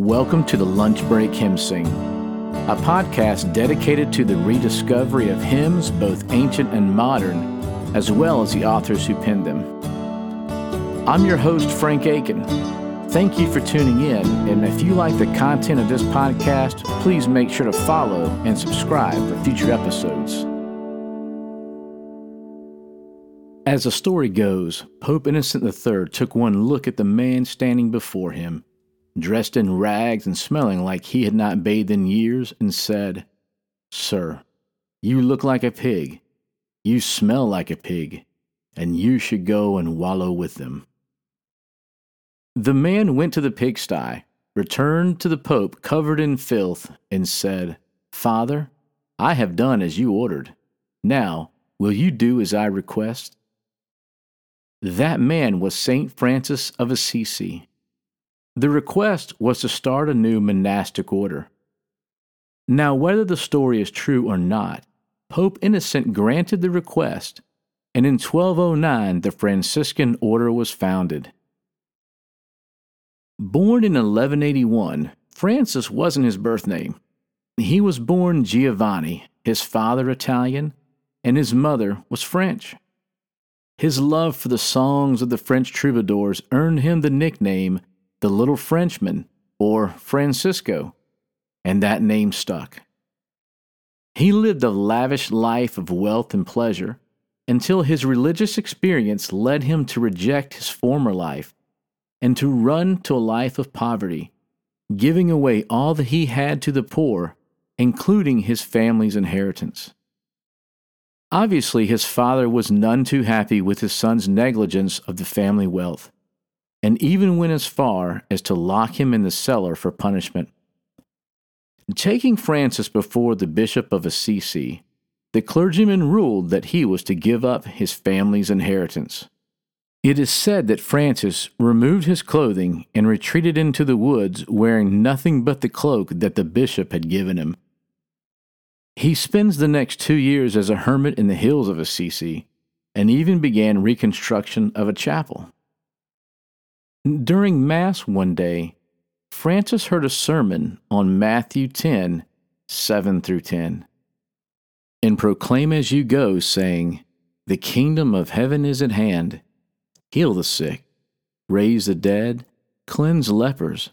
Welcome to the Lunch Break Hymn Sing, a podcast dedicated to the rediscovery of hymns, both ancient and modern, as well as the authors who penned them. I'm your host, Frank Aiken. Thank you for tuning in, and if you like the content of this podcast, please make sure to follow and subscribe for future episodes. As the story goes, Pope Innocent III took one look at the man standing before him dressed in rags and smelling like he had not bathed in years, and said, Sir, you look like a pig, you smell like a pig, and you should go and wallow with them. The man went to the pigsty, returned to the Pope covered in filth, and said, Father, I have done as you ordered. Now, will you do as I request? That man was St. Francis of Assisi. The request was to start a new monastic order. Now, whether the story is true or not, Pope Innocent granted the request, and in 1209 the Franciscan order was founded. Born in 1181, Francis wasn't his birth name. He was born Giovanni, his father Italian, and his mother was French. His love for the songs of the French troubadours earned him the nickname the little Frenchman, or Francisco, and that name stuck. He lived a lavish life of wealth and pleasure until his religious experience led him to reject his former life and to run to a life of poverty, giving away all that he had to the poor, including his family's inheritance. Obviously, his father was none too happy with his son's negligence of the family wealth and even went as far as to lock him in the cellar for punishment. Taking Francis before the Bishop of Assisi, the clergyman ruled that he was to give up his family's inheritance. It is said that Francis removed his clothing and retreated into the woods wearing nothing but the cloak that the bishop had given him. He spends the next two years as a hermit in the hills of Assisi and even began reconstruction of a chapel. During Mass one day, Francis heard a sermon on Matthew 10 7 through 10. And proclaim as you go, saying, The kingdom of heaven is at hand. Heal the sick, raise the dead, cleanse lepers,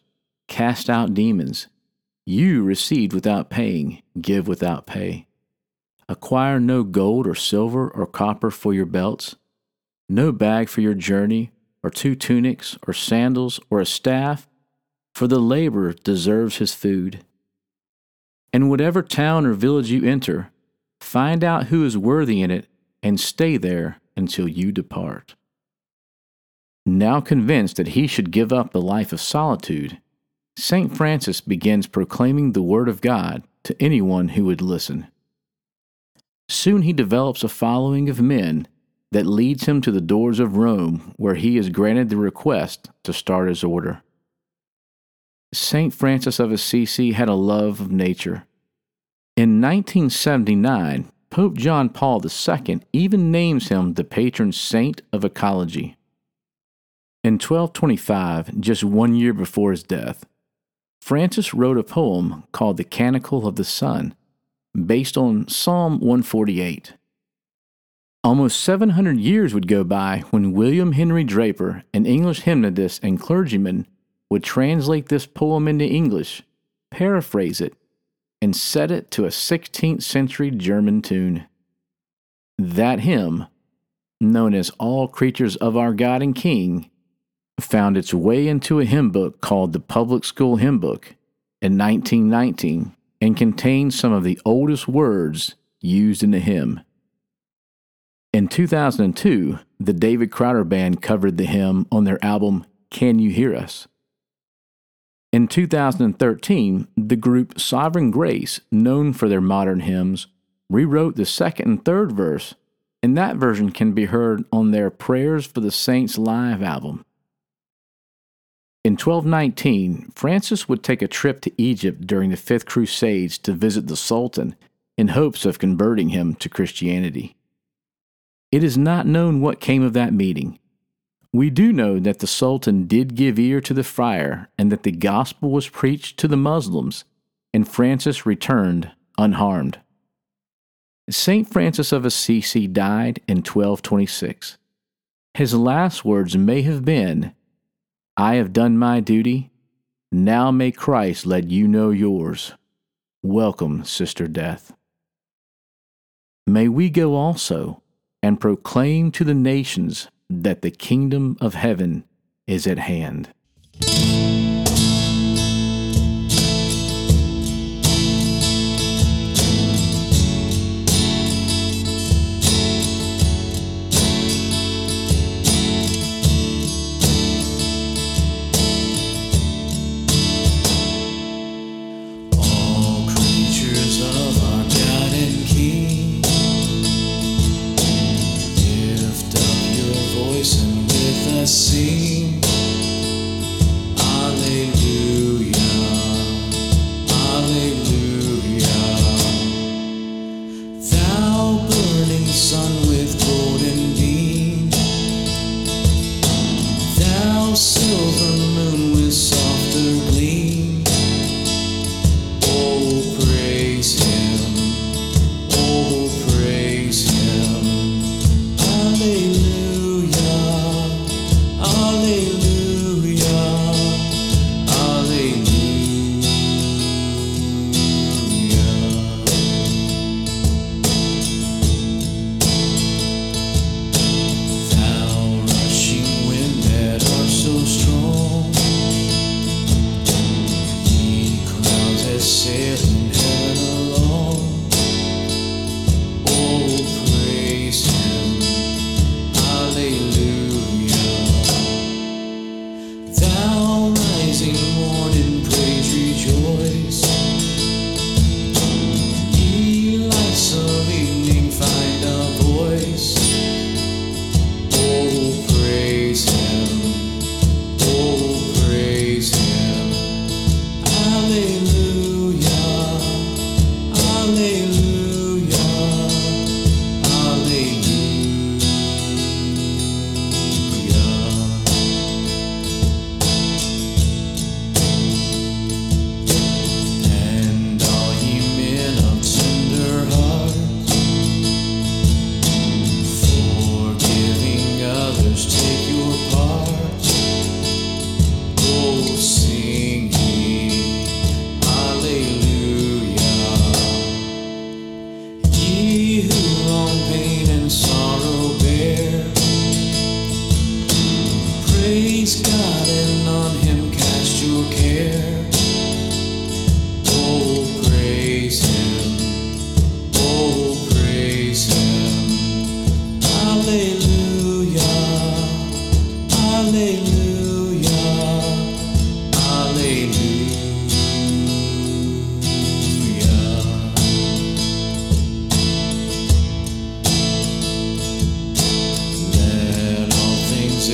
cast out demons. You received without paying, give without pay. Acquire no gold or silver or copper for your belts, no bag for your journey or two tunics, or sandals, or a staff, for the laborer deserves his food. And whatever town or village you enter, find out who is worthy in it, and stay there until you depart. Now convinced that he should give up the life of solitude, St. Francis begins proclaiming the Word of God to anyone who would listen. Soon he develops a following of men that leads him to the doors of Rome, where he is granted the request to start his order. St. Francis of Assisi had a love of nature. In 1979, Pope John Paul II even names him the patron saint of ecology. In 1225, just one year before his death, Francis wrote a poem called The Canticle of the Sun, based on Psalm 148. Almost 700 years would go by when William Henry Draper, an English hymnodist and clergyman, would translate this poem into English, paraphrase it, and set it to a 16th century German tune. That hymn, known as All Creatures of Our God and King, found its way into a hymn book called the Public School Hymn Book in 1919 and contains some of the oldest words used in the hymn. In 2002, the David Crowder Band covered the hymn on their album Can You Hear Us? In 2013, the group Sovereign Grace, known for their modern hymns, rewrote the second and third verse, and that version can be heard on their Prayers for the Saints live album. In 1219, Francis would take a trip to Egypt during the Fifth Crusades to visit the Sultan in hopes of converting him to Christianity. It is not known what came of that meeting. We do know that the Sultan did give ear to the friar and that the gospel was preached to the Muslims, and Francis returned unharmed. St. Francis of Assisi died in 1226. His last words may have been, I have done my duty, now may Christ let you know yours. Welcome, Sister Death. May we go also and proclaim to the nations that the kingdom of heaven is at hand.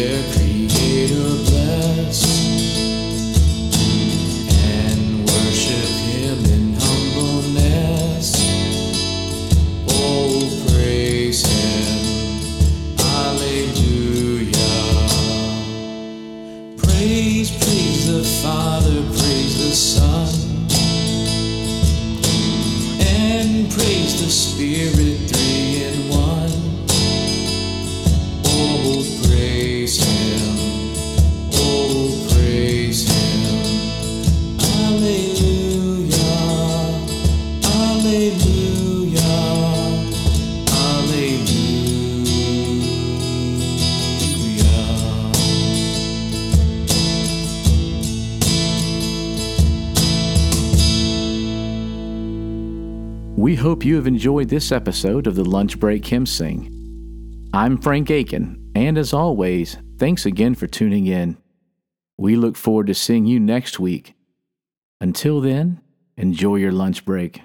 their Creator bless and worship Him in humbleness. Oh, praise Him, Alleluia! Praise, praise the Father, praise the Son, and praise the Spirit. We hope you have enjoyed this episode of the Lunch Break Hymn Sing. I'm Frank Aiken, and as always, thanks again for tuning in. We look forward to seeing you next week. Until then, enjoy your lunch break.